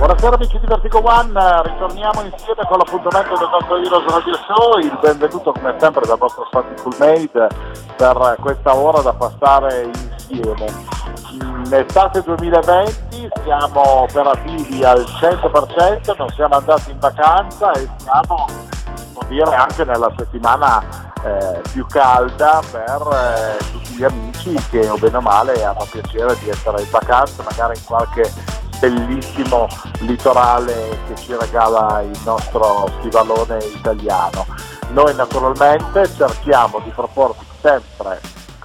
Buonasera amici di Vertigo One, ritorniamo insieme con l'appuntamento del nostro Heroes Radio Show, il benvenuto come sempre dal nostro Full Made per questa ora da passare insieme. In estate 2020 siamo operativi al 100%, non siamo andati in vacanza e siamo, può dire, anche nella settimana eh, più calda per eh, tutti gli amici che o bene o male hanno piacere di essere in vacanza, magari in qualche bellissimo litorale che ci regala il nostro stivalone italiano. Noi naturalmente cerchiamo di proporvi sempre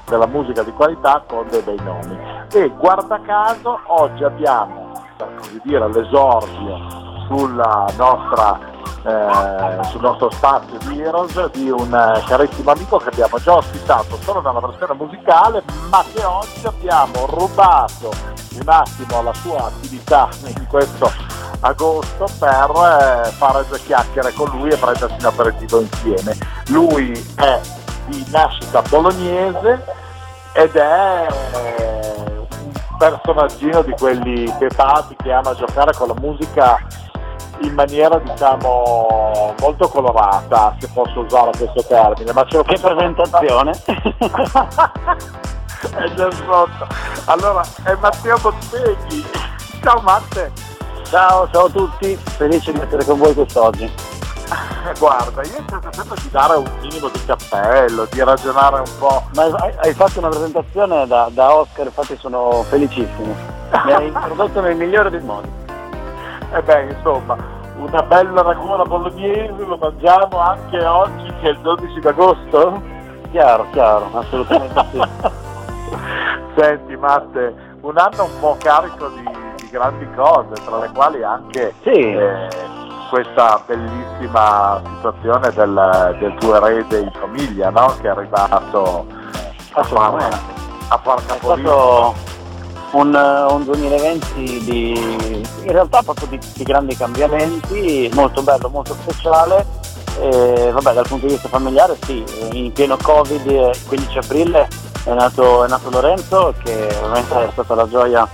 della musica di qualità con dei bei nomi e guarda caso oggi abbiamo per così dire l'esordio nostra eh, sul nostro spazio di Heroes di un eh, carissimo amico che abbiamo già ospitato solo nella versione musicale ma che oggi abbiamo rubato un attimo alla sua attività in questo agosto per eh, fare due chiacchiere con lui e prendersi un aperitivo insieme. Lui è di nascita bolognese ed è un personaggino di quelli pepati che ama giocare con la musica in maniera diciamo molto colorata, se posso usare questo termine. Ma ce che presentazione! è già sotto. Allora, è Matteo Botteghi. Ciao Matte! Ciao, ciao a tutti, felice di essere con voi quest'oggi. Guarda, io cerco sempre di dare un minimo di cappello, di ragionare un po'. Ma hai, hai fatto una presentazione da, da Oscar, infatti sono felicissimo. Mi hai introdotto nel migliore dei modi. E beh, insomma, una bella raguna bolognese lo mangiamo anche oggi che è il 12 d'agosto? Chiaro, chiaro, assolutamente sì. Senti Matte, un anno un po' carico di, di grandi cose, tra le quali anche sì. eh, questa bellissima situazione del, del, tuo erede in famiglia, no? Che è arrivato a fare, a far capolino un, un 2020 di, in realtà proprio di, di, grandi cambiamenti, molto bello, molto speciale. E, vabbè, dal punto di vista familiare sì, in pieno Covid, il 15 aprile è nato, è nato Lorenzo che ovviamente è stata la gioia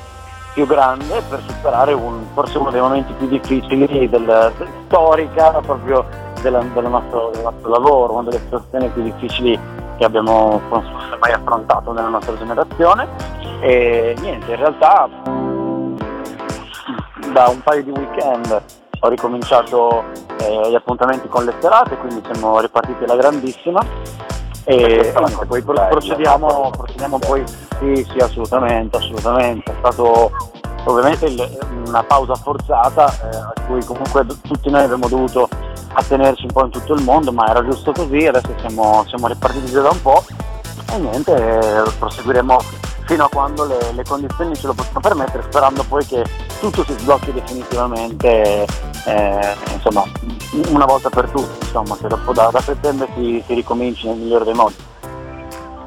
più grande per superare un, forse uno dei momenti più difficili del, del, storica proprio del, del, nostro, del, nostro, lavoro, una delle situazioni più difficili che abbiamo mai affrontato nella nostra generazione. E niente, in realtà da un paio di weekend ho ricominciato eh, gli appuntamenti con le serate, quindi siamo ripartiti alla grandissima e niente, poi procediamo, procediamo poi, sì sì assolutamente, assolutamente, è stato ovviamente il, una pausa forzata eh, a cui comunque tutti noi abbiamo dovuto attenerci un po' in tutto il mondo, ma era giusto così, adesso siamo, siamo ripartiti già da un po' e niente, eh, proseguiremo fino a quando le, le, condizioni ce lo possono permettere, sperando poi che tutto si sblocchi definitivamente, eh, insomma, una volta per tutte, insomma, che dopo da, da settembre si, si, ricominci nel migliore dei modi.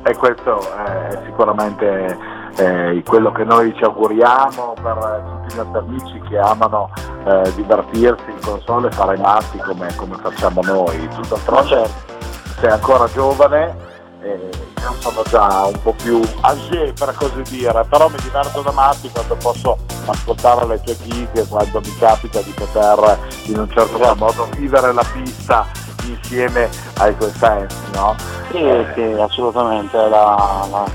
E questo è sicuramente eh, quello che noi ci auguriamo per tutti i nostri amici che amano eh, divertirsi in console e fare i matti come, come facciamo noi. Tutto certo. sei ancora giovane io sono già un po' più âgé per così dire, però mi diverto da matti quando posso ascoltare le tue gig, quando mi capita di poter in un certo esatto. modo vivere la pista insieme ai tuoi fans, no? Sì, eh. sì, assolutamente. La,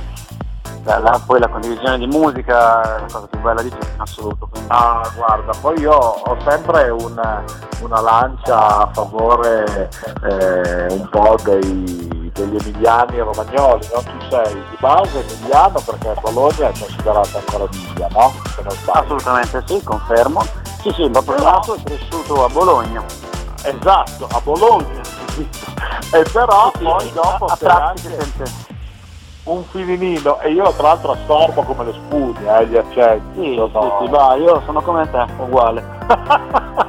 la, la, poi la condivisione di musica è la cosa più bella di tutto in assoluto. Quindi. Ah, guarda, poi io ho sempre un, una lancia a favore eh, un po' dei degli emiliani e romagnoli, no? Tu sei di base emiliano perché Bologna è considerata ancora Emilia, no? Assolutamente sì, confermo. Sì, sì, ma nato e cresciuto a Bologna. Esatto, a Bologna. e però sì, poi dopo a, a anche un filinino e io tra l'altro assorbo come le spugne, eh, gli accenti. Sì, sì, sì, va, io sono come te, uguale.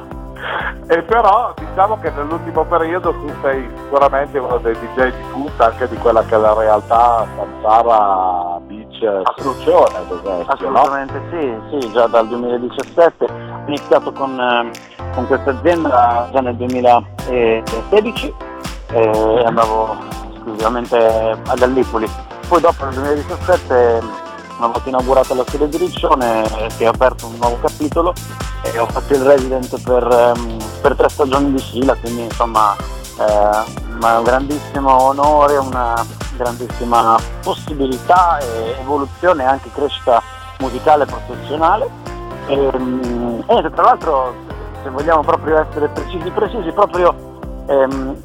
e però diciamo che nell'ultimo periodo tu sei sicuramente uno dei DJ di punta anche di quella che è la realtà Samsara Beach Soluzione, ad esempio, Assolutamente no? sì, sì, già dal 2017. Ho iniziato con, eh, con questa azienda già nel 2016 e andavo esclusivamente a Gallipoli. Poi dopo nel 2017 una volta inaugurata la sede di Riccione si è aperto un nuovo capitolo e ho fatto il resident per, ehm, per tre stagioni di fila, quindi insomma eh, un grandissimo onore, una grandissima possibilità e evoluzione e anche crescita musicale e professionale. E, ehm, e, tra l'altro, se vogliamo proprio essere precisi, precisi, proprio ehm,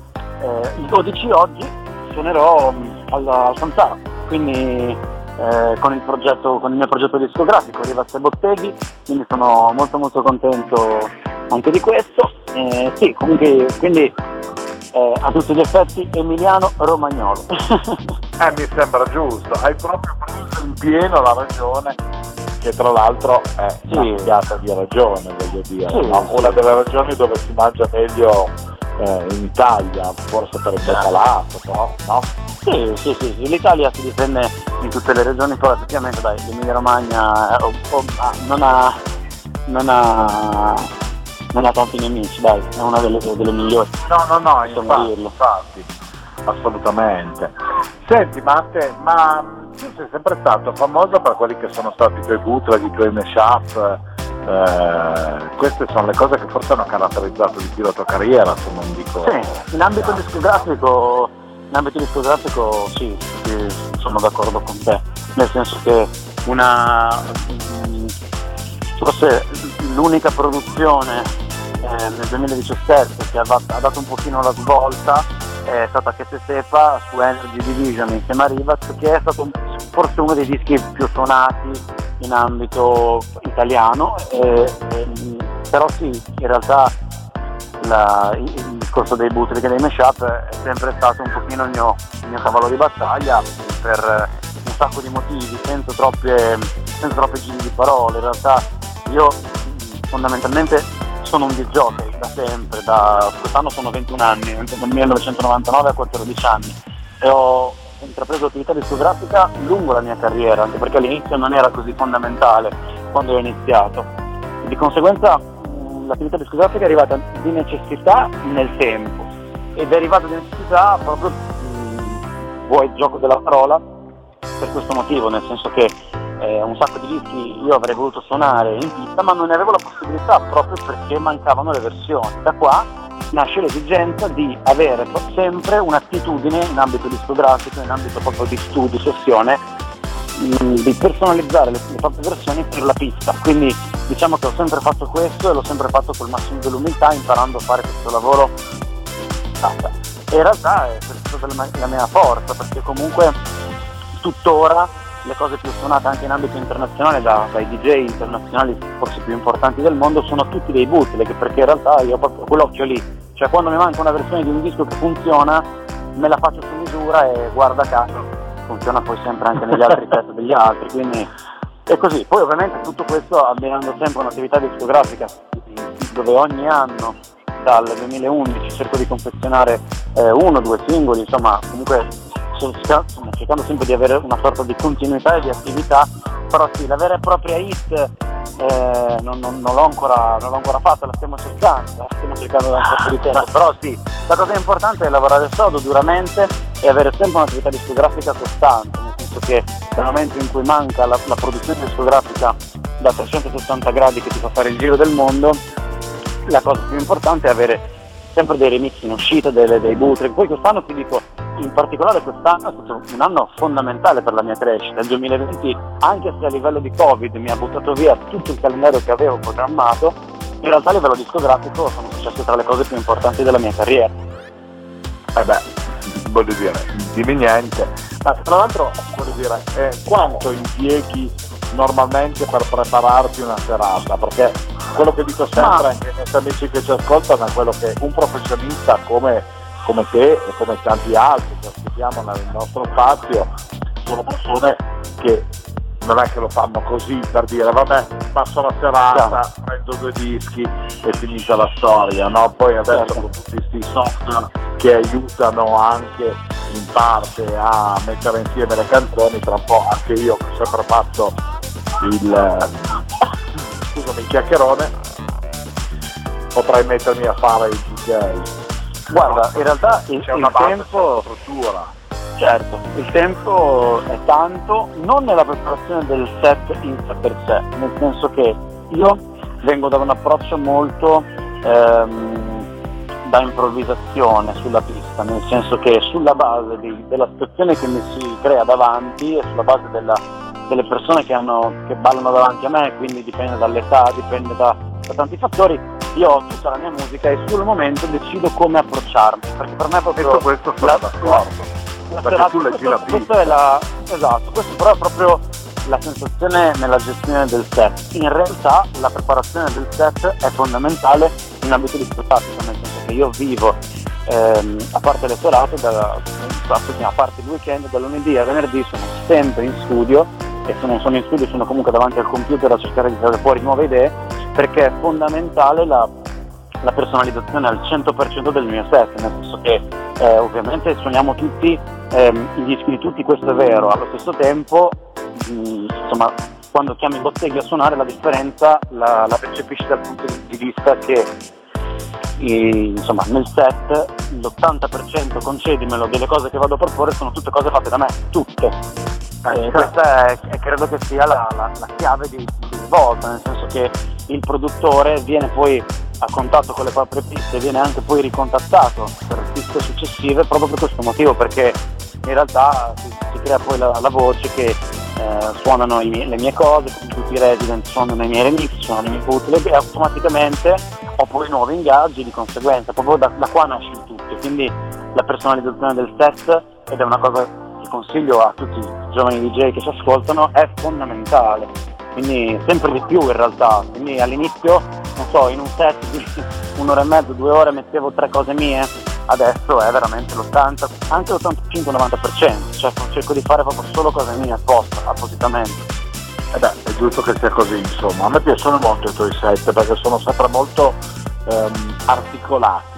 eh, il 12 oggi suonerò alla, al quindi eh, con, il progetto, con il mio progetto discografico Rivasse Botteghi, quindi sono molto molto contento anche di questo. Eh, sì, comunque, quindi eh, a tutti gli effetti Emiliano Romagnolo. eh, mi sembra giusto, hai proprio preso in pieno la ragione che tra l'altro è sì. una di ragione, voglio dire, sì, no? una delle ragioni dove si mangia meglio eh, in Italia, forse per il becalato, no? no? Sì, sì, sì, sì, l'Italia si difende in tutte le regioni, però effettivamente dai, l'Emilia Romagna oh, oh, ah, non ha, non ha non ha tanti nemici, dai, è una delle, delle migliori. No, no, no, infatti, infatti, assolutamente. Senti Matte, ma tu sei sempre stato famoso per quelli che sono stati i tuoi bootleg, i tuoi mashup, eh, queste sono le cose che forse hanno caratterizzato di più la tua carriera, se non dico... Sì, in ambito discografico, in ambito discografico sì, sì, sono d'accordo con te, nel senso che una... forse l'unica produzione eh, nel 2017 che ha, dato un pochino la svolta è stata Che se sepa su Energy Division insieme a Rivaz che è stato forse uno dei dischi più suonati in ambito italiano eh, eh, però sì in realtà la, il, il, discorso dei bootleg e dei mashup è sempre stato un pochino il mio, il mio cavallo di battaglia per un sacco di motivi senza troppe, senza troppe giri di parole. In realtà io fondamentalmente sono un disc da sempre, da quest'anno sono 21 anni, dal 1999 a 14 anni e ho intrapreso attività discografica lungo la mia carriera, anche perché all'inizio non era così fondamentale quando ho iniziato. Di conseguenza l'attività discografica è arrivata di necessità nel tempo ed è arrivata di necessità proprio, mh, vuoi il gioco della parola, per questo motivo, nel senso che eh, un sacco di dischi io avrei voluto suonare in pista ma non ne avevo la possibilità proprio perché mancavano le versioni. Da qua nasce l'esigenza di avere sempre un'attitudine in ambito discografico, in ambito proprio di studio, sessione, mm, di personalizzare le, le proprie versioni per la pista. Quindi diciamo che ho sempre fatto questo e l'ho sempre fatto col massimo dell'umiltà imparando a fare questo lavoro. E in realtà è stata la mia forza perché comunque tuttora le cose più suonate anche in ambito internazionale da, dai DJ internazionali forse più importanti del mondo sono tutti dei bootleg perché in realtà io ho proprio quell'occhio lì, cioè quando mi manca una versione di un disco che funziona me la faccio su misura e guarda caso funziona poi sempre anche negli altri pezzi degli altri, quindi è così. Poi ovviamente tutto questo abbinando sempre un'attività discografica dove ogni anno dal 2011 cerco di confezionare eh, uno o due singoli, insomma comunque cercando sempre di avere una sorta di continuità e di attività, però sì, la vera e propria hit eh, non, non, non, l'ho ancora, non, l'ho ancora, fatta, la stiamo cercando, la stiamo cercando da un po' di tempo, però sì, la cosa importante è lavorare sodo, duramente e avere sempre un'attività discografica costante, nel senso che nel momento in cui manca la, la produzione discografica da 360 gradi che ti fa fare il giro del mondo, la cosa più importante è avere sempre dei remix in uscita, delle, dei bootleg, poi quest'anno ti dico in particolare quest'anno è stato un anno fondamentale per la mia crescita. Il 2020, anche se a livello di Covid mi ha buttato via tutto il calendario che avevo programmato, in realtà a livello discografico sono successe tra le cose più importanti della mia carriera. Eh beh, voglio dire, dimmi niente. Ma tra l'altro, voglio dire, eh, quanto impieghi normalmente per prepararti una serata? Perché quello che dico sempre anche ai miei amici che ci ascoltano è quello che un professionista come come te e come tanti altri che ospitiamo nel nostro spazio, sono persone che non è che lo fanno così per dire vabbè passo la serata, certo. prendo due dischi e finita la storia, no? Poi adesso certo. con tutti questi software che aiutano anche in parte a mettere insieme le canzoni, tra un po' anche io che ho sempre fatto il, scusami, il chiacchierone, potrei mettermi a fare il DJ. Guarda, in realtà il, c'è una il tempo... struttura. Certo, il tempo è tanto, non nella preparazione del set in sé per sé, nel senso che io vengo da un approccio molto ehm, da improvvisazione sulla pista, nel senso che sulla base di, della situazione che mi si crea davanti e sulla base della, delle persone che, hanno, che, ballano davanti a me, quindi dipende dall'età, dipende da, da tanti fattori, io ho tutta la mia musica e sul momento decido come approcciarmi, perché per me è proprio... Questo, questo sono la, d'accordo la serata, tu leggi questo, questo è la, esatto, questo però è proprio la sensazione nella gestione del set. In realtà la preparazione del set è fondamentale in ambito di spettacolo, nel senso che io vivo ehm, a parte le serate, da, a parte il weekend, da lunedì a venerdì sono sempre in studio e se non sono in studio sono comunque davanti al computer a cercare di tirare fuori nuove idee perché è fondamentale la, la personalizzazione al 100% del mio set, nel senso che eh, ovviamente suoniamo tutti ehm, i dischi di tutti, questo è vero, allo stesso tempo mh, insomma, quando chiami Botteghi a suonare la differenza la, la percepisci dal punto di vista che i, insomma, nel set l'80% concedimelo delle cose che vado a proporre sono tutte cose fatte da me, tutte. Questa è, credo che sia la, la- la chiave di, di svolta, nel senso che il produttore viene poi a contatto con le proprie piste, viene anche poi ricontattato per piste successive proprio per questo motivo, perché in realtà si, si crea poi la, la voce che eh, suonano i le mie cose, tutti i resident suonano i miei remix, suonano i miei bootleg e automaticamente ho poi nuovi ingaggi di conseguenza, proprio da, da qua nasce il tutto, quindi la personalizzazione del set ed è una cosa consiglio a tutti i giovani DJ che ci ascoltano, è fondamentale, quindi sempre di più in realtà, quindi all'inizio, non so, in un set di un'ora e mezza, due ore mettevo tre cose mie, adesso è veramente l'80, anche l'85-90%, cioè cerco di fare proprio solo cose mie apposta, appositamente. Eh beh, è giusto che sia così, insomma. A me piacciono molto i tuoi set perché sono sempre molto ehm, articolati.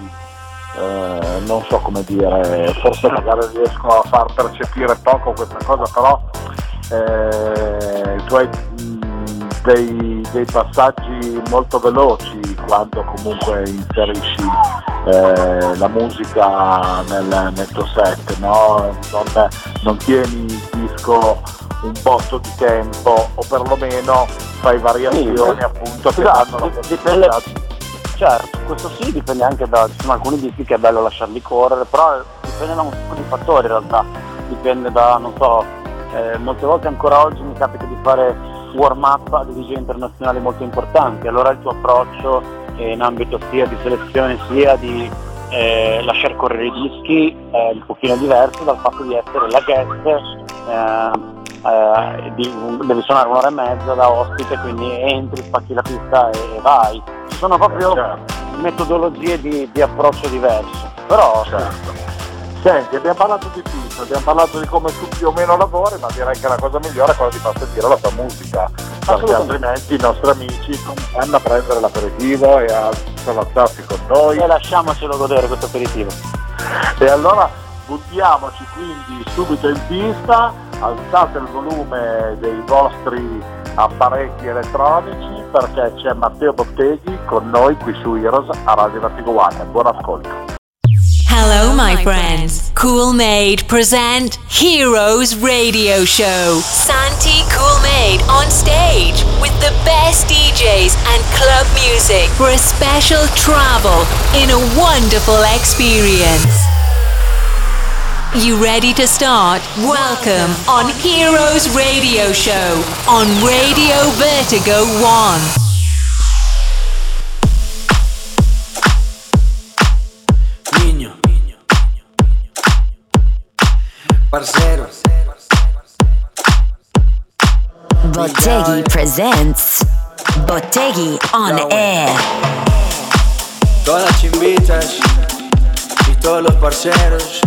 Eh, non so come dire, forse magari riesco a far percepire poco questa cosa, però eh, tu hai mh, dei, dei passaggi molto veloci quando comunque inserisci eh, la musica nel, nel tuo set, no? non, non tieni il disco un botto di tempo o perlomeno fai variazioni Sì, appunto che esatto, danno la dip- dipende- possibilità Certo, questo sì dipende anche da, ci sono alcuni dischi che è bello lasciarli correre, però dipende da un sacco di fattori in realtà, dipende da, non so, eh, molte volte ancora oggi mi capita di fare warm up a DJ internazionali molto importanti, allora il tuo approccio eh, in ambito sia di selezione sia di eh, lasciare correre i dischi è un pochino diverso dal fatto di essere la guest, eh, eh, devi suonare un'ora e mezza da ospite, quindi entri, spacchi la pista e vai. Sono proprio Certo. metodologie di, di approccio diverso, però Certo. Senti, abbiamo parlato di pista, abbiamo parlato di come tu più o meno lavori, ma direi che la cosa migliore è quella di far sentire la tua musica, perché altrimenti i nostri amici vanno a prendere l'aperitivo e a salazzarsi con noi. e lasciamocelo godere questo aperitivo. E allora buttiamoci quindi subito in pista, alzate il volume dei vostri apparecchi elettronici perché c'è Matteo Botteghi con noi qui su Heroes a Radio Vertigo One. Buon ascolto. Hello, my friends. Cool Made present Heroes Radio Show. Santi Cool Made on stage with the best DJs and club music for a special travel in a wonderful experience. You ready to start? Welcome on Heroes Radio Show on Radio Vertigo 1. Niño, parcero, Botteghi presents Botteghi on air. todas las chimbitas y todos los parceros,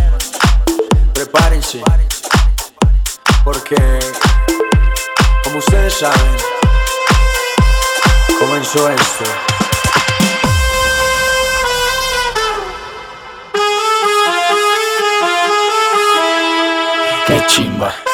prepárense, porque como ustedes saben, comenzó esto. Che cimba.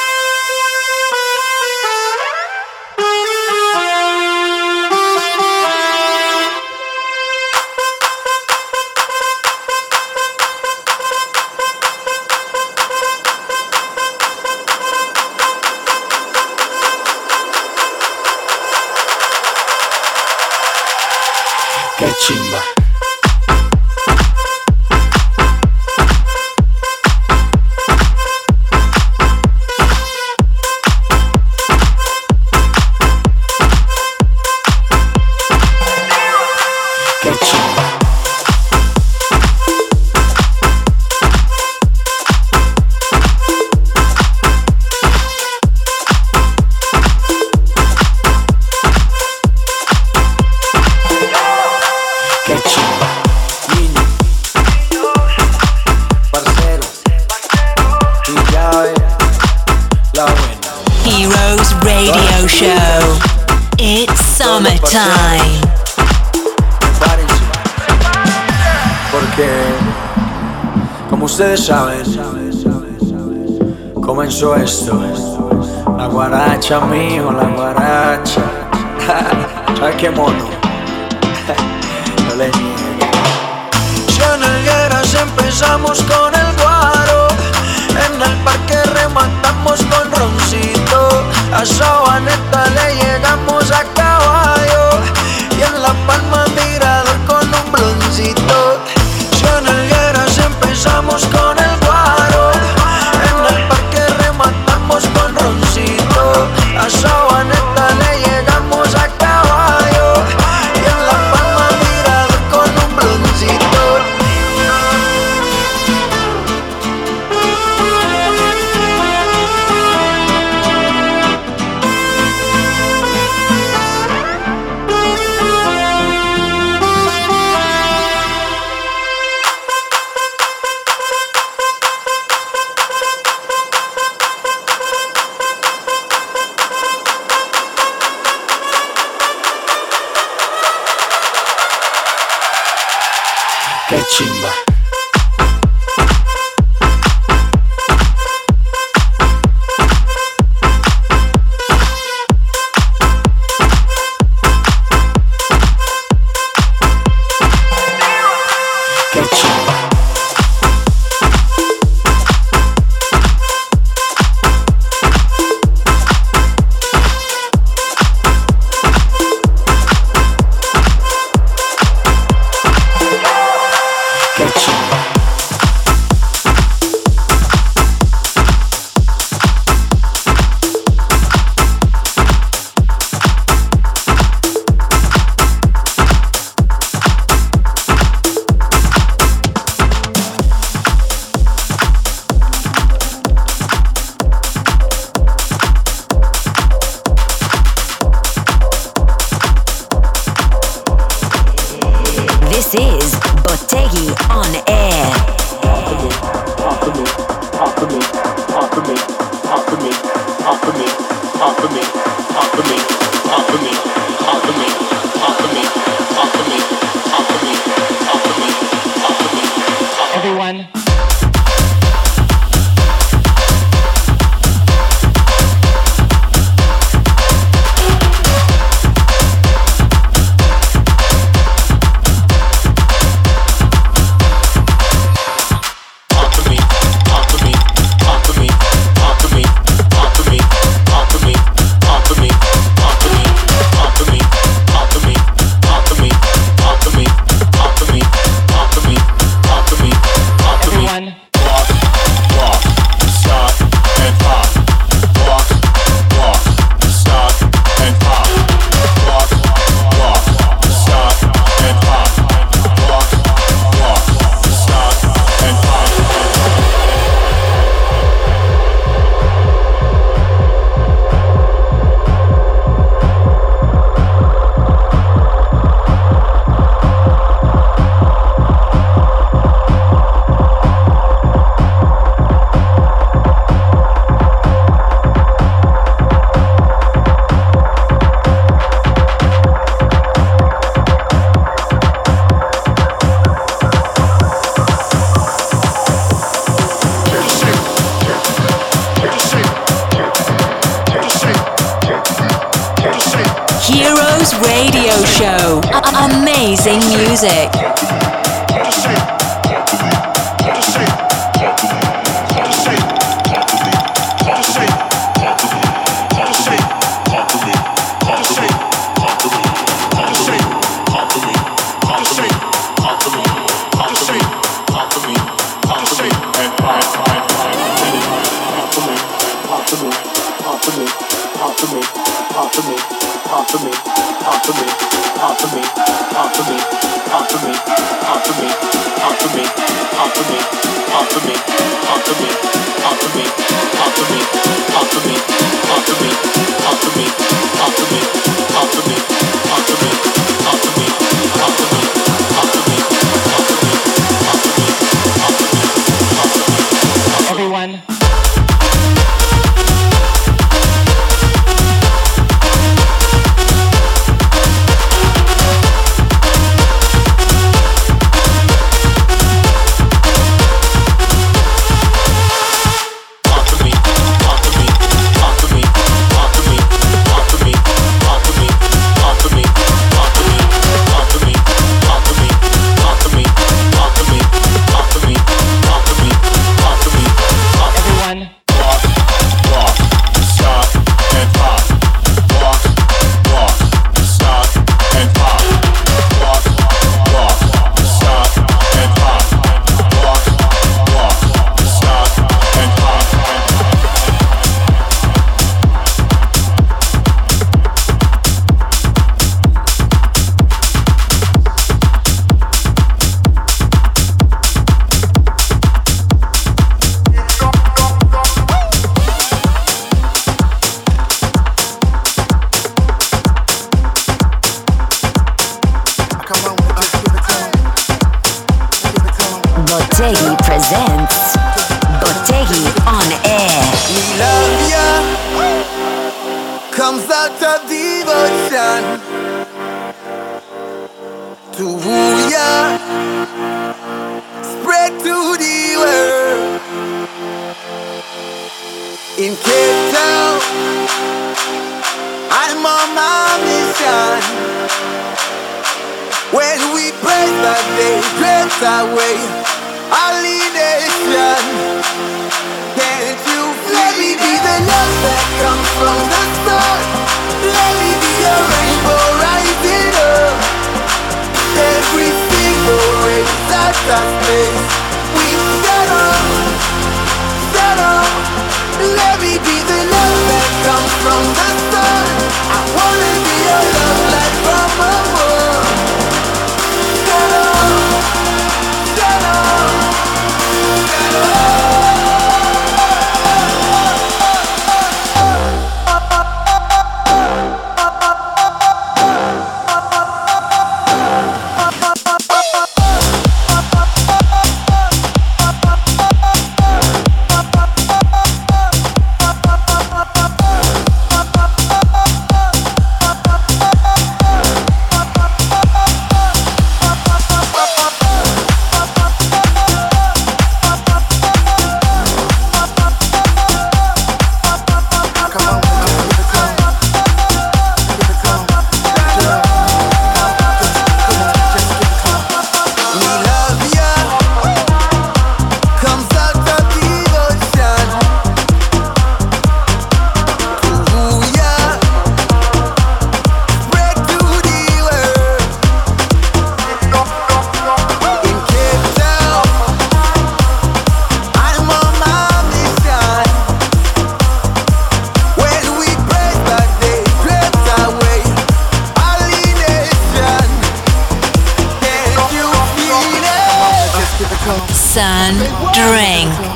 off me, off me, off me, off me, off me. on. When we pray, that they drift away, way, nation. Can't you let me be the love that comes from the stars? Let me be a rainbow rising up. Every single ray that has made, we set up, set up. Let me be the love that comes from the stars. I wanna. Bye-bye.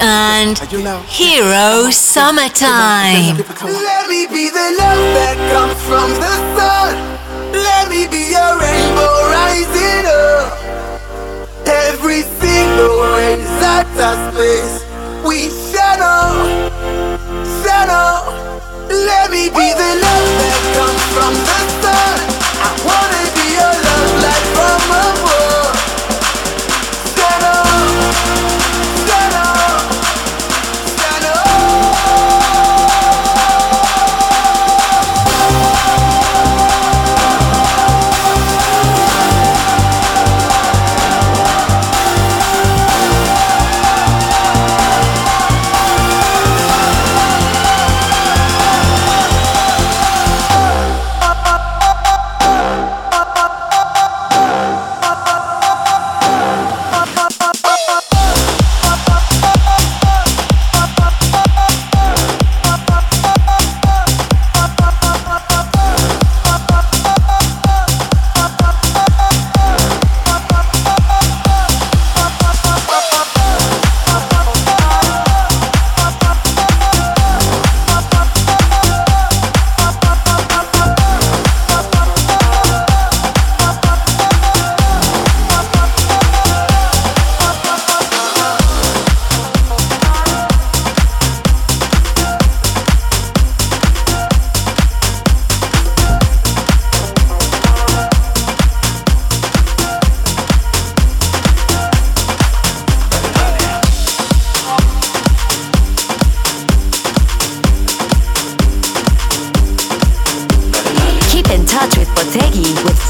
and Hero Summertime. Let me be the love that comes from the sun. Let me be a rainbow rising up. Every single rain is at our space. We shadow, shadow. Let me be the love that comes from the sun. I wanna.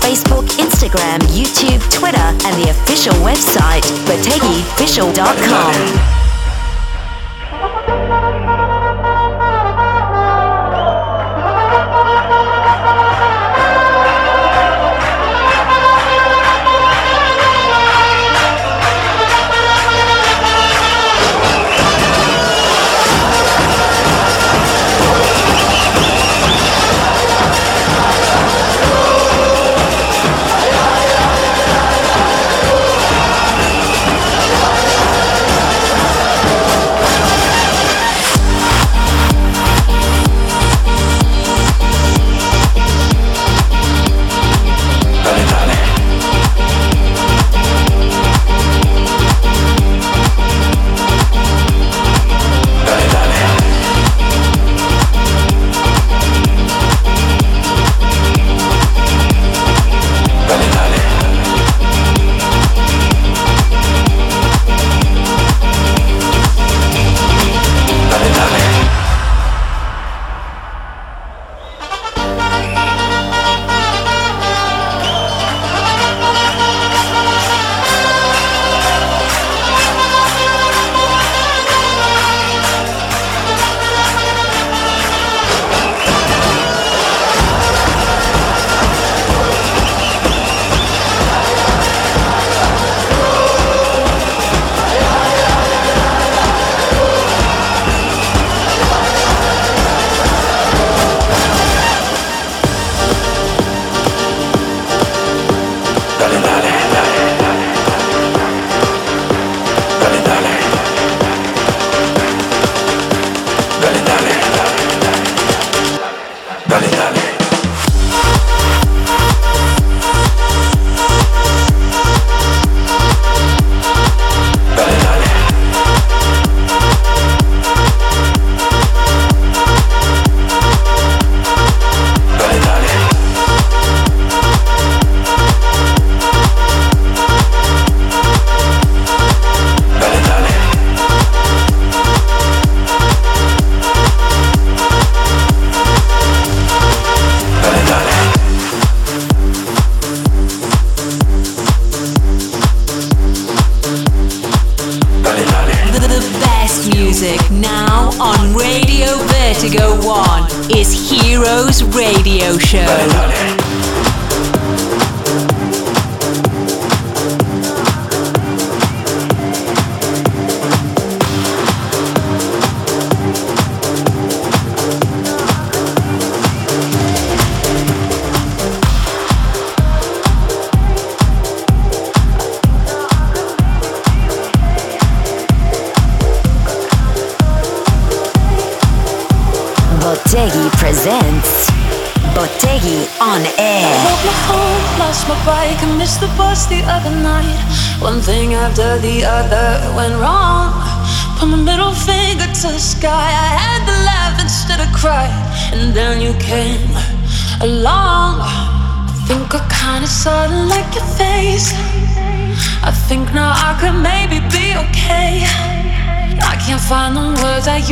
Facebook, Instagram, YouTube, Twitter, and the official website, bategifficial.com.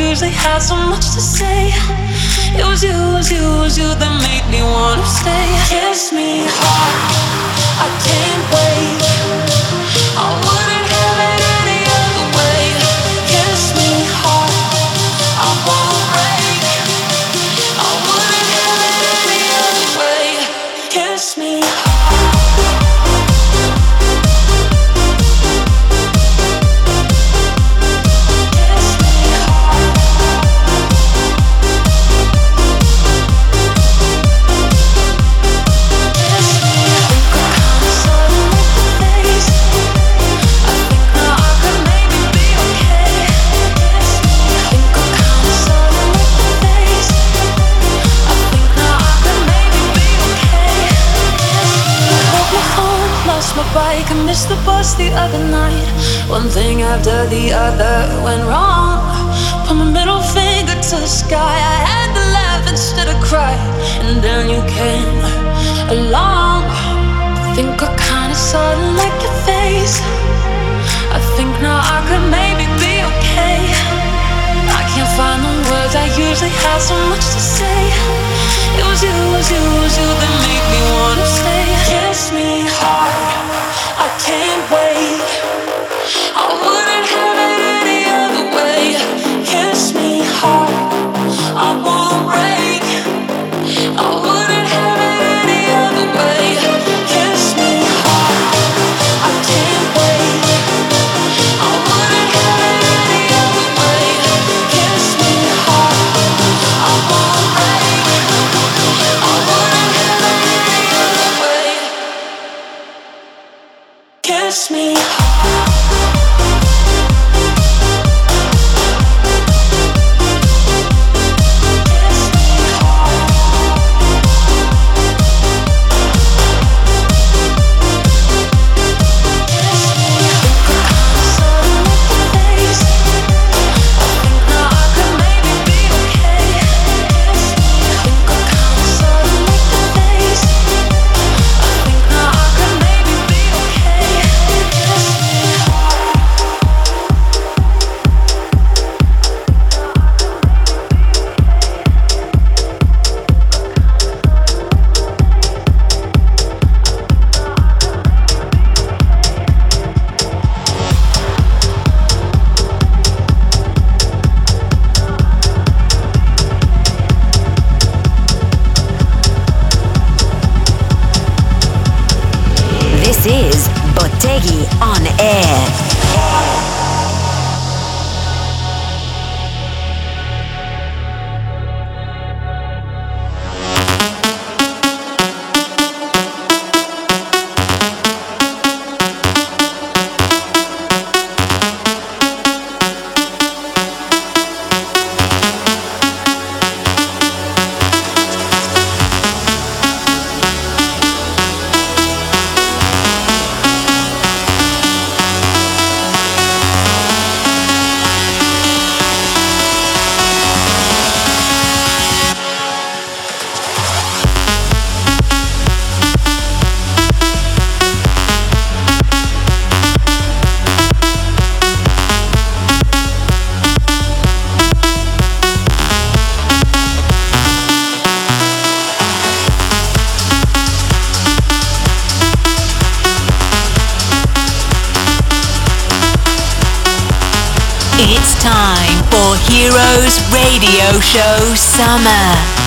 usually have so much to Radio Show Summer. gonna kill me, baby.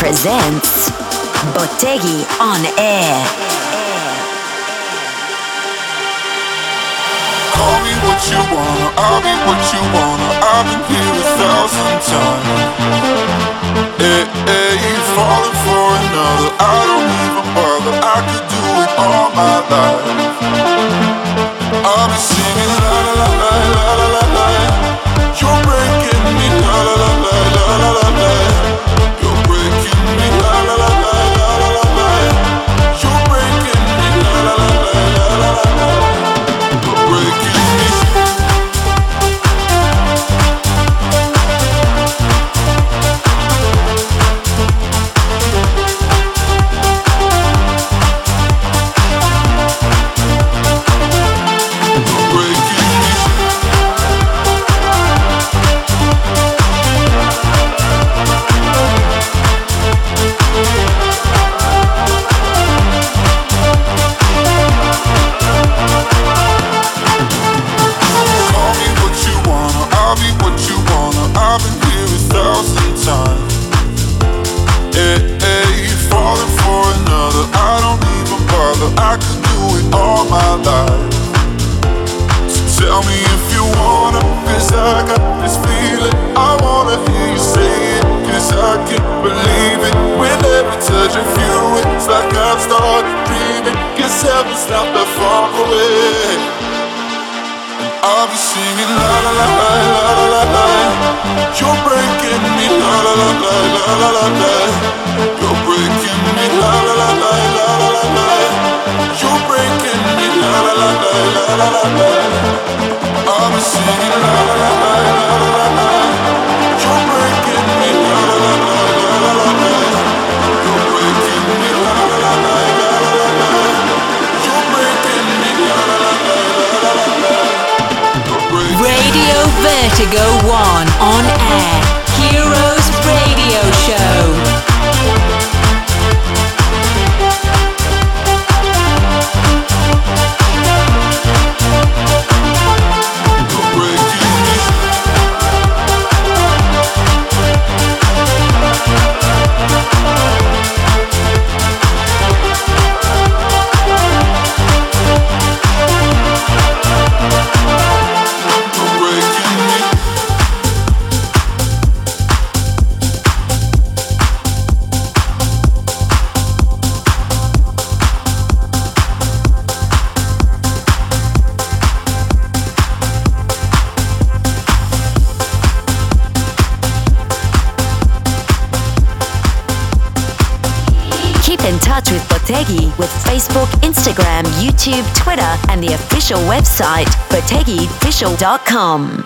Presents Bottegi on Air. Facebook, Instagram, YouTube, Twitter, and the official website, BottegiOfficial.com.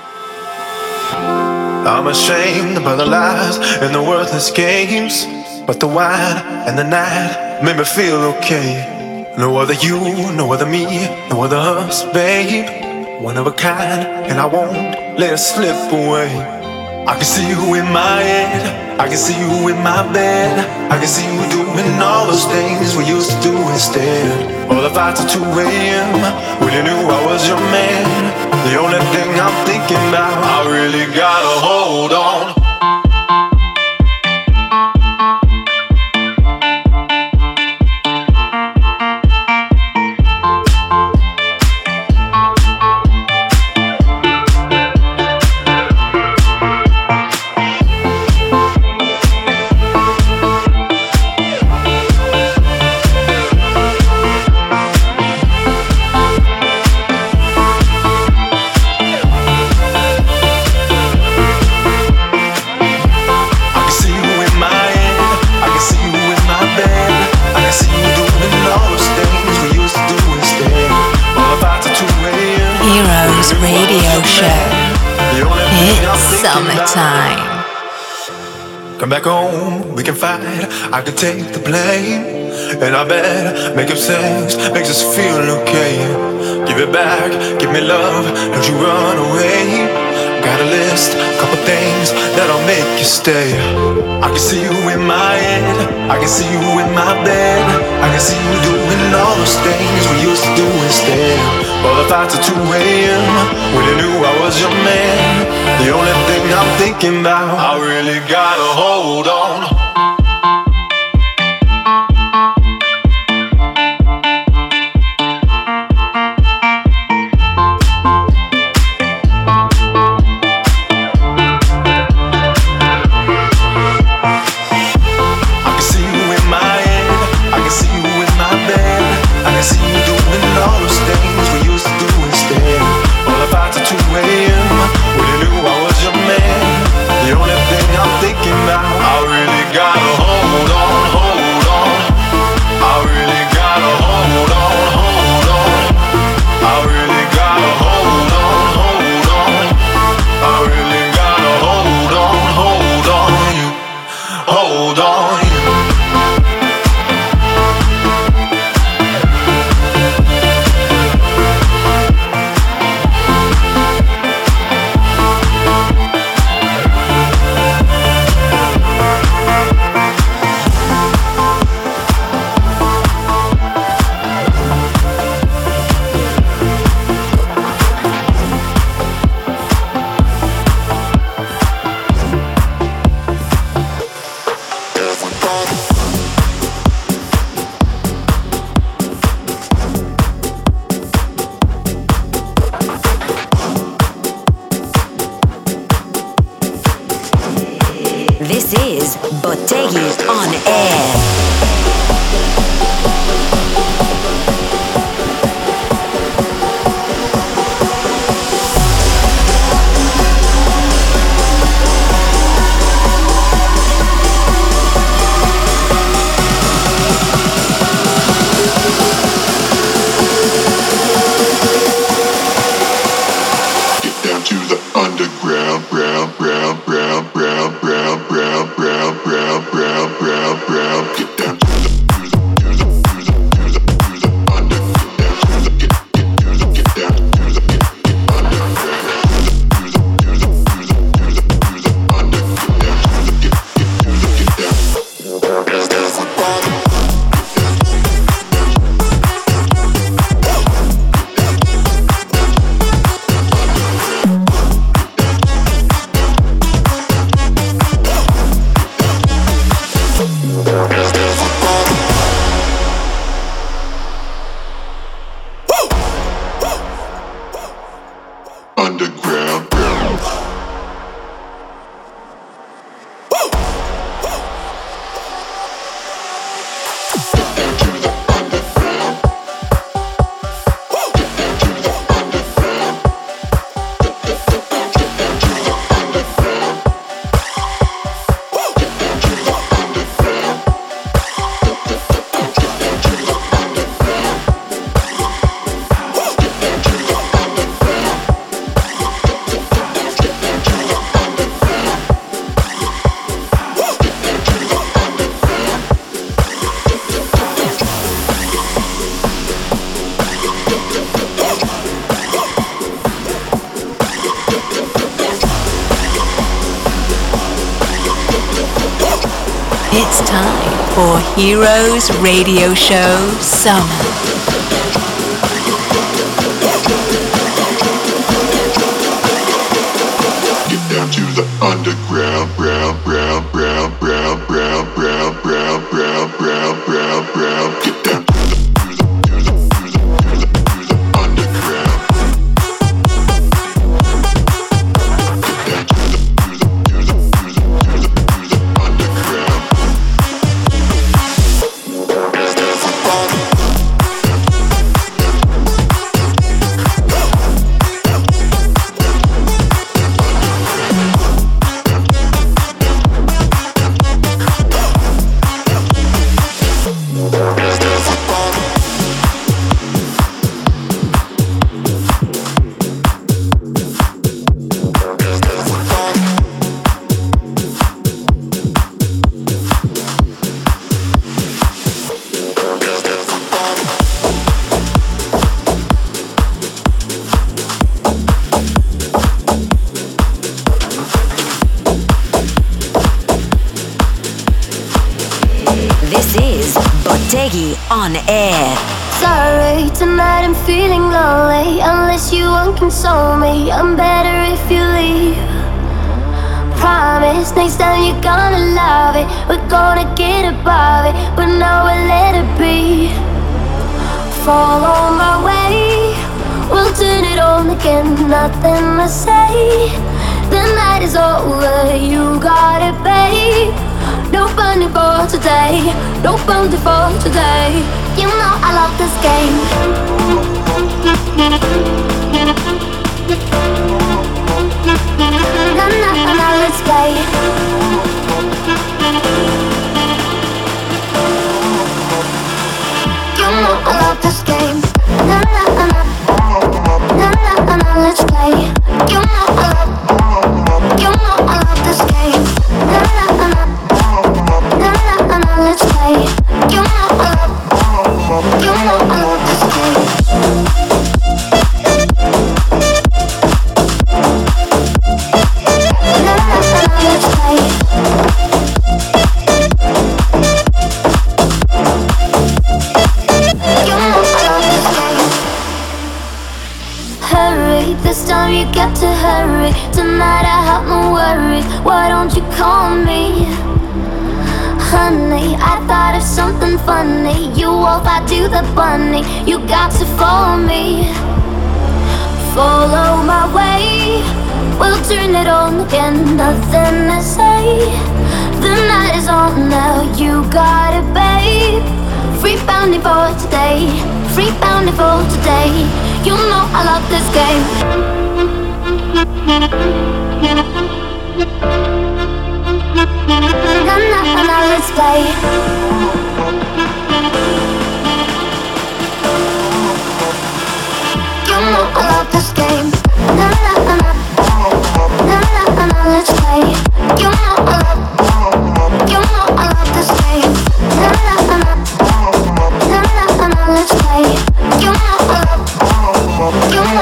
I'm ashamed by the lies and the worthless games. But the wine and the night made me feel okay. No other you, no other me, no other us, babe. One of a kind, and I won't let it slip away. I can see you in my head, I can see you in my bed. I can see you doing all those things we used to do instead. All the fights at 2 a.m. when you knew I was your man. The only thing I'm thinking about, I really gotta hold on. It's summertime. Come back home, we can fight. I can take the blame. And I bet make up sex makes us feel okay. Give it back, give me love, don't you run away. Got a list, a couple things that'll make you stay. I can see you in my head, I can see you in my bed. I can see you doing all those things we used to do instead. All the fights at 2 a.m. when you knew I was your man. The only thing I'm thinking about, I really gotta hold on. is Bottega on Air. It's time for Heroes Radio Show Summer. Get down to the under. I say the night is over, you got it, babe. No funny for today, no funny for today. You know I love this game.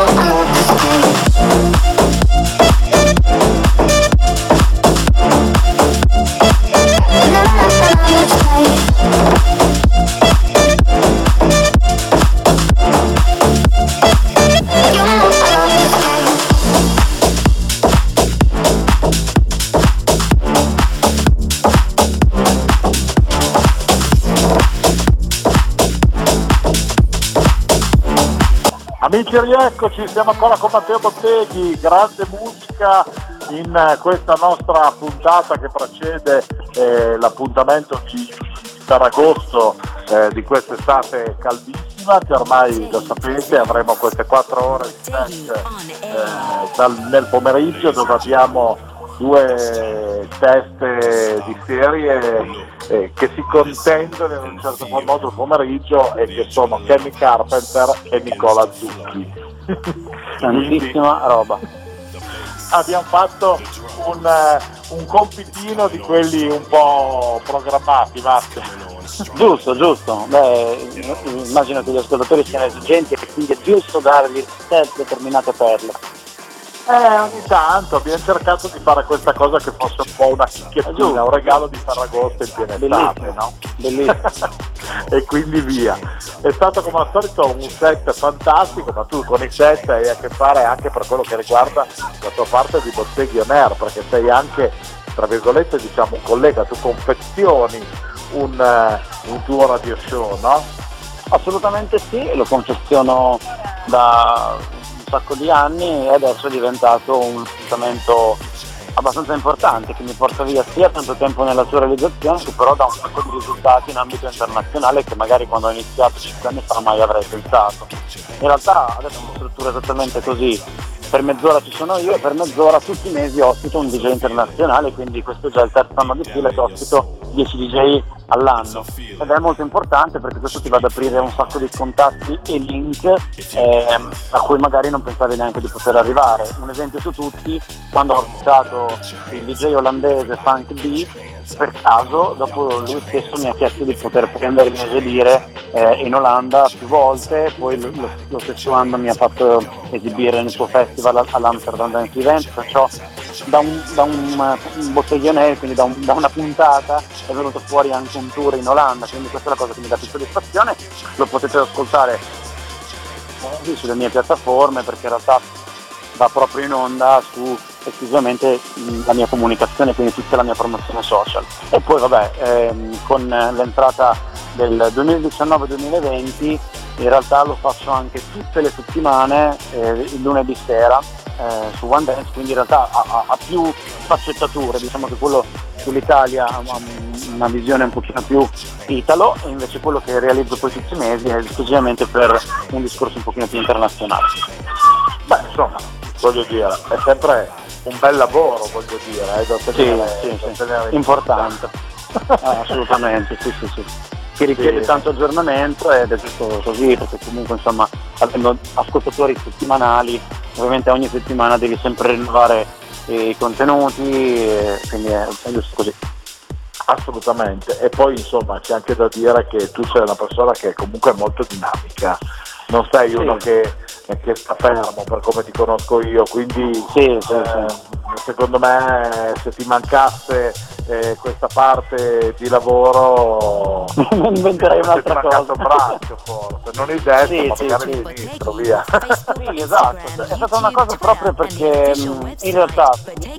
I love this game. Amici rieccoci, siamo ancora con Matteo Botteghi, grande musica in eh, questa nostra puntata che precede eh, l'appuntamento di Ferragosto eh, di quest'estate caldissima che ormai lo sapete avremo queste quattro ore di set eh, nel pomeriggio dove abbiamo due teste di serie eh, che si contendono in un certo qual modo il pomeriggio e che sono Kenny Carpenter e Nicola Zucchi. Tantissima roba. Abbiamo fatto un, eh, un compitino di quelli un po' programmati, Matteo. Giusto, giusto. Beh, immagino che gli ascoltatori siano esigenti e quindi è giusto dargli determinate perle. Eh, ogni tanto abbiamo cercato di fare questa cosa che fosse un po' una chicchiettina, un regalo di Ferragosto in piena estate, no? Bellissimo. e quindi via. È stato come al solito un set fantastico, ma tu con i set hai a che fare anche per quello che riguarda la tua parte di Botteghi On Air, perché sei anche, tra virgolette, diciamo un collega, tu confezioni un, eh, un tuo radio show, no? Assolutamente sì, lo confeziono da sacco di anni e adesso è diventato un appuntamento abbastanza importante che mi porta via sia tanto tempo nella sua realizzazione che però da un sacco di risultati in ambito internazionale che magari quando ho iniziato 5 anni fa mai avrei pensato. In realtà adesso è una struttura esattamente così, per mezz'ora ci sono io e per mezz'ora tutti i mesi ospito un DJ internazionale, quindi questo è già il terzo anno di fila che ospito 10 DJ all'anno ed è molto importante perché questo ti va ad aprire un sacco di contatti e link ehm, a cui magari non pensavi neanche di poter arrivare. Un esempio su tutti, quando ho iniziato il DJ olandese Funk B, per caso, dopo lui stesso mi ha chiesto di poter prendermi a esibire eh, in Olanda più volte, poi lo, lo- stesso anno mi ha fatto esibire nel suo festival all'Amsterdam Dance Event, perciò da un, da un, un botteglione, quindi da, un- da una puntata è venuto fuori anche un tour in Olanda, quindi questa è la cosa che mi dà più soddisfazione, lo potete ascoltare sulle mie piattaforme perché in realtà va proprio in onda su esclusivamente mh, la mia comunicazione, quindi tutta la mia promozione social. E poi vabbè, ehm, con l'entrata del 2019-2020 in realtà lo faccio anche tutte le settimane, eh, il lunedì sera eh, su One Dance, quindi in realtà ha, ha- più sfaccettature, diciamo che quello sull'Italia ha una visione un pochino più italo e invece quello che realizzo poi tutti i mesi è esclusivamente per un discorso un pochino più internazionale. Beh, insomma, voglio dire, è sempre un bel lavoro, voglio dire, eh, da Sì, tenere, sì, sì. in importante. Ah, assolutamente, sì, sì, sì. Che richiede Sì. tanto aggiornamento ed è giusto così, perché comunque insomma avendo ascoltatori settimanali, ovviamente ogni settimana devi sempre rinnovare i contenuti, quindi è, è giusto così. Assolutamente, e poi insomma c'è anche da dire che tu sei una persona che comunque è molto dinamica, non sei uno che, che sta fermo per come ti conosco io, quindi Sì, sì, eh, secondo me se ti mancasse eh, questa parte di lavoro Mi inventerei un'altra mancato cosa. un braccio forse, non il destro Sì, ma sì, magari sì. il sinistro, via. Sì, esatto, è stata una cosa proprio perché mh, in realtà,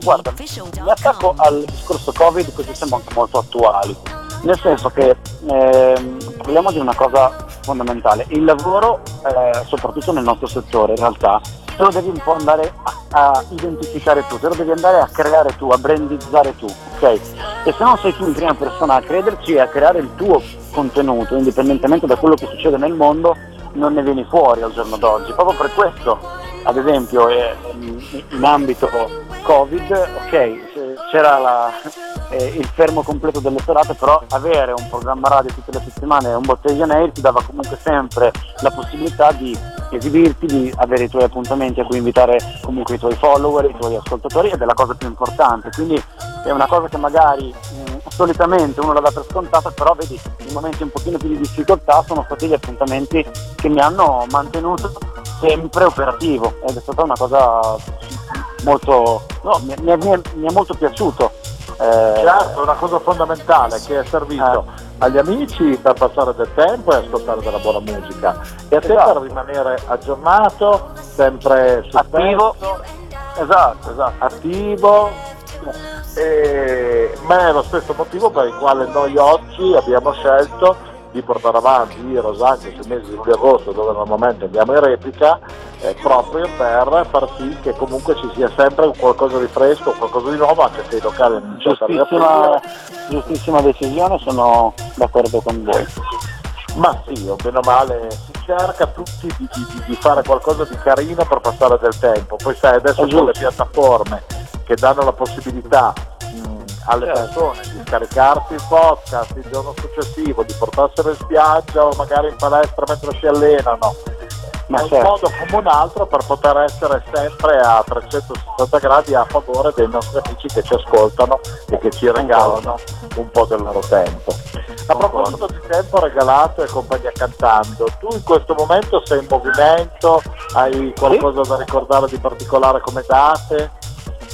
guarda, mi attacco al discorso Covid così siamo anche molto attuali. Nel senso che eh, parliamo di una cosa fondamentale, il lavoro, eh, soprattutto nel nostro settore in realtà, te lo devi un po' andare a, a, identificare tu, te lo devi andare a creare tu, a brandizzare tu, ok? E se non sei tu in prima persona a crederci e a creare il tuo contenuto, indipendentemente da quello che succede nel mondo, non ne vieni fuori al giorno d'oggi. Proprio per questo, ad esempio, eh, in ambito Covid, ok, c'era la, eh, il fermo completo delle serate, però avere un programma radio tutte le settimane e un botteglia nail ti dava comunque sempre la possibilità di esibirti, di avere i tuoi appuntamenti a cui invitare comunque i tuoi follower, i tuoi ascoltatori ed è la cosa più importante. Quindi è una cosa che magari mh, solitamente uno la dà per scontata, però vedi, in momenti un pochino più di difficoltà sono stati gli appuntamenti che mi hanno mantenuto sempre operativo ed è stata una cosa molto, no, mi, mi, mi, mi è molto piaciuto eh, certo, una cosa fondamentale che è servito eh. agli amici per passare del tempo e ascoltare della buona musica e a te esatto. per rimanere aggiornato, sempre sul attivo. Esatto, esatto. Attivo. E, ma è lo stesso motivo per il quale noi oggi abbiamo scelto di portare avanti i Rosagni sui mesi di luglio agosto dove normalmente andiamo in replica eh, proprio per far sì che comunque ci sia sempre qualcosa di fresco, qualcosa di nuovo anche se i locali non ci giustissima, giustissima decisione, sono d'accordo con voi. Ma sì, o bene o male si cerca tutti di, di, di, fare qualcosa di carino per passare del tempo. Poi sai, adesso con le piattaforme che danno la possibilità alle certo. persone di scaricarsi il podcast il giorno successivo, di portarselo in spiaggia o magari in palestra mentre si allenano. Ma è certo. un modo come un altro per poter essere sempre a 360 gradi a favore dei nostri amici che ci ascoltano e che ci regalano un po' del loro tempo. A proposito di tempo regalato e compagnia cantando, tu in questo momento sei in movimento, hai qualcosa da ricordare di particolare come date?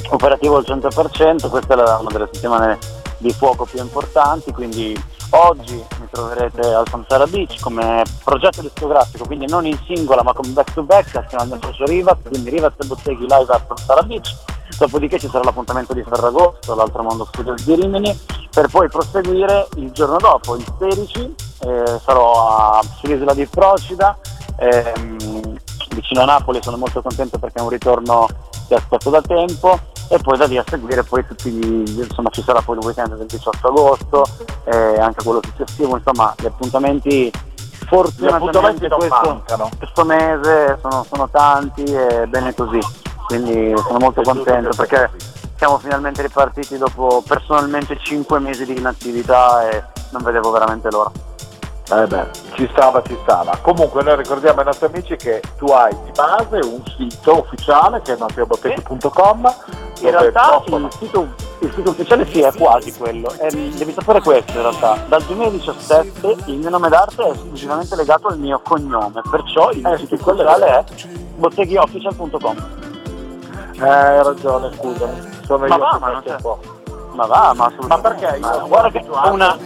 Operativo al 100%, questa è una delle settimane di fuoco più importanti, quindi oggi mi troverete al Samsara Beach come progetto discografico, quindi non in singola ma come back to back assieme al mio Rivas, quindi Rivas e Botteghi live a Samsara Beach, dopodiché ci sarà l'appuntamento di Ferragosto, l'altro mondo studios di Rimini, per poi proseguire il giorno dopo, il 16, eh, sarò sull'isola di Procida, ehm, vicino a Napoli, sono molto contento perché è un ritorno che aspetto da tempo e poi da lì a seguire poi tutti gli, insomma ci sarà poi il weekend del 18 agosto e anche quello successivo, insomma gli appuntamenti fortunatamente questo, questo, mese sono, sono, tanti e bene così, quindi sono molto contento perché siamo finalmente ripartiti dopo personalmente 5 mesi di inattività e non vedevo veramente l'ora. Eh beh, ci stava, ci stava. Comunque noi ricordiamo ai nostri amici che tu hai di base un sito ufficiale che è mafiabottechi.com in realtà il sito, il sito, ufficiale sì è quasi quello, e devi sapere questo in realtà, dal 2017 il mio nome d'arte è esclusivamente legato al mio cognome, perciò il eh, sito ufficiale è botteghiofficial.com. Eh, hai ragione, scusami, sono ma io va, ma, non c'è. ma va, ma assolutamente. Ma perché? Ma guarda che è una,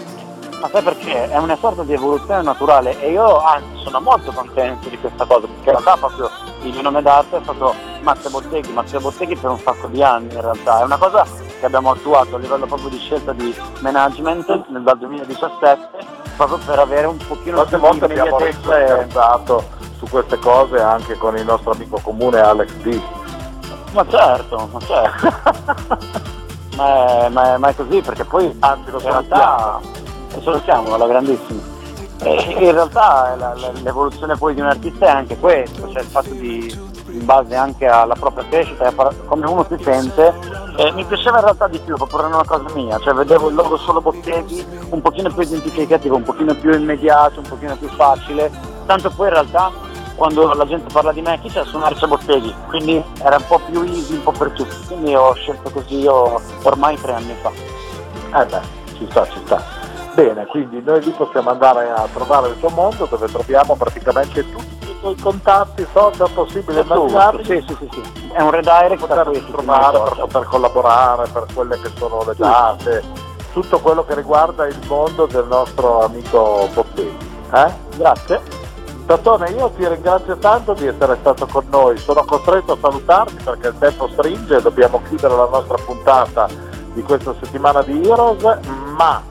ma sai perché? È una sorta di evoluzione naturale e io anzi sono molto contento di questa cosa, perché in realtà proprio il mio nome d'arte è stato Matteo Botteghi, Matteo Botteghi per un sacco di anni in realtà, è una cosa che abbiamo attuato a livello proprio di scelta di management nel, dal 2017 proprio per avere un pochino Quante più volte di abbiamo immediatezza e... su queste cose anche con il nostro amico comune Alex D. Ma certo, ma certo. ma, è, ma, è, ma, è, così perché poi anzi lo lo salutiamo alla grandissima. E in realtà la, l'evoluzione poi di un artista è anche questo, cioè il fatto di, in base anche alla propria crescita, come uno si sente, eh, mi piaceva in realtà di più proporre una cosa mia, cioè vedevo il logo solo Botteghi un pochino più identificativo, un pochino più immediato, un pochino più facile, tanto poi in realtà quando la gente parla di me chi c'è suonarci a Botteghi, quindi era un po' più easy, un po' per tutti, quindi ho scelto così io ormai tre anni fa. Eh beh, ci sta, ci sta. Bene, quindi noi lì possiamo andare a trovare il tuo mondo dove troviamo praticamente tutti i tuoi contatti social possibili e immaginabili. Sì, sì, sì, sì. È un redirect per poter trovare, per poter collaborare, per quelle che sono le date, tutto quello che riguarda il mondo del nostro amico Botteghi. Eh? Grazie. Tattone, io ti ringrazio tanto di essere stato con noi, sono costretto a salutarti perché il tempo stringe e dobbiamo chiudere la nostra puntata di questa settimana di Heroes, ma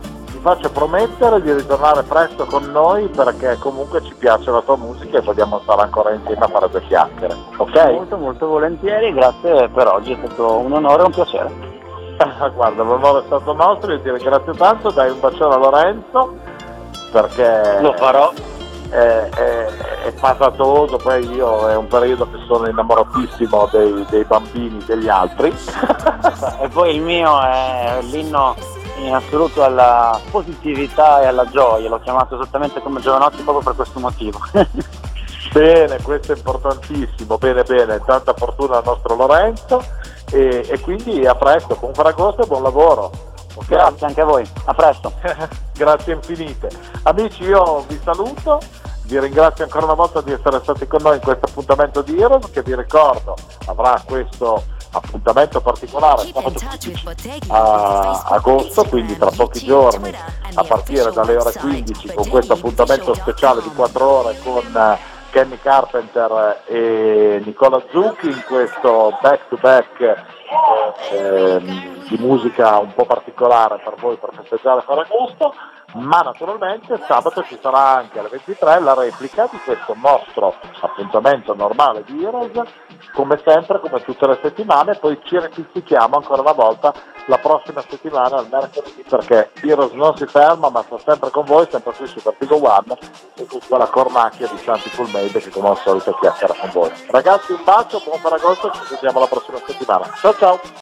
faccio promettere di ritornare presto con noi perché comunque ci piace la tua musica e vogliamo stare ancora insieme a fare due chiacchiere. Ok? Molto molto volentieri, grazie per oggi, è stato un onore e un piacere. Guarda, l'onore è stato nostro, io ti ringrazio tanto, dai un bacione a Lorenzo perché Lo farò. È, è, è patatoso, poi io è un periodo che sono innamoratissimo dei, dei bambini degli altri. e poi il mio è l'inno in assoluto alla positività e alla gioia, l'ho chiamato esattamente come Giovanotti proprio per questo motivo. Bene, questo è importantissimo, bene bene, tanta fortuna al nostro Lorenzo e, e quindi a presto, buon Ferragosto e buon lavoro. ok? Grazie anche a voi, a presto. Grazie infinite. Amici io vi saluto, vi ringrazio ancora una volta di essere stati con noi in questo appuntamento di Heroes che vi ricordo avrà questo appuntamento particolare sabato 15 a agosto, quindi tra pochi giorni a partire dalle ore 15 con questo appuntamento speciale di 4 ore con eh, Kenny Carpenter e Nicola Zucchi in questo back to back ehm, di musica un po' particolare per voi per festeggiare Ferragosto, ma naturalmente sabato ci sarà anche alle 23 la replica di questo nostro appuntamento normale di Heroes, come sempre, come tutte le settimane, poi ci ripizzichiamo ancora una volta la prossima settimana, al mercoledì, perché Heroes non si ferma, ma sta sempre con voi, sempre qui su Vertigo One e con quella cornacchia di Santi Fullmade che come al solito chiacchiera con voi. Ragazzi un bacio, buon Ferragosto, ci vediamo la prossima settimana. Ciao ciao!